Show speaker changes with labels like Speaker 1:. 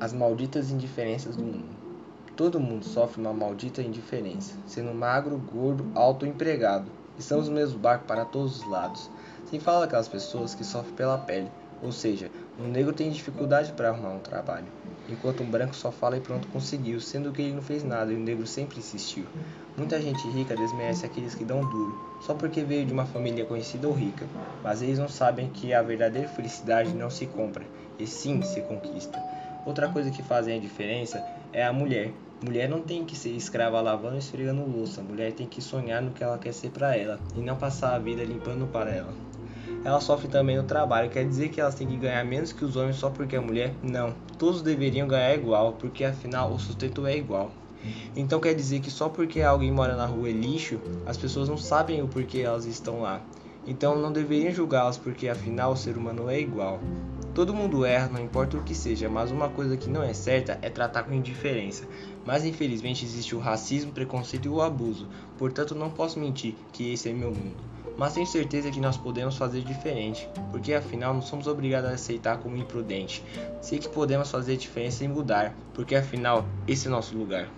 Speaker 1: As malditas indiferenças do mundo. Todo mundo sofre uma maldita indiferença, sendo magro, gordo, alto ou empregado. Estamos no mesmo barco para todos os lados. Sem falar aquelas pessoas que sofrem pela pele, ou seja, um negro tem dificuldade para arrumar um trabalho, enquanto um branco só fala e pronto conseguiu, sendo que ele não fez nada e o negro sempre insistiu. Muita gente rica desmerece aqueles que dão duro, só porque veio de uma família conhecida ou rica, mas eles não sabem que a verdadeira felicidade não se compra, e sim se conquista. Outra coisa que fazem a diferença é a mulher. Mulher não tem que ser escrava lavando e esfregando louça. Mulher tem que sonhar no que ela quer ser para ela e não passar a vida limpando para ela. Ela sofre também no trabalho. Quer dizer que elas têm que ganhar menos que os homens só porque é mulher? Não. Todos deveriam ganhar igual, porque afinal o sustento é igual. Então quer dizer que só porque alguém mora na rua é lixo, as pessoas não sabem o porquê elas estão lá. Então não deveriam julgá-las porque afinal o ser humano é igual. Todo mundo erra, não importa o que seja, mas uma coisa que não é certa é tratar com indiferença. Mas infelizmente existe o racismo, preconceito e o abuso, portanto não posso mentir que esse é meu mundo. Mas tenho certeza que nós podemos fazer diferente, porque afinal não somos obrigados a aceitar como imprudente. Sei que podemos fazer diferença e mudar, porque afinal esse é nosso lugar.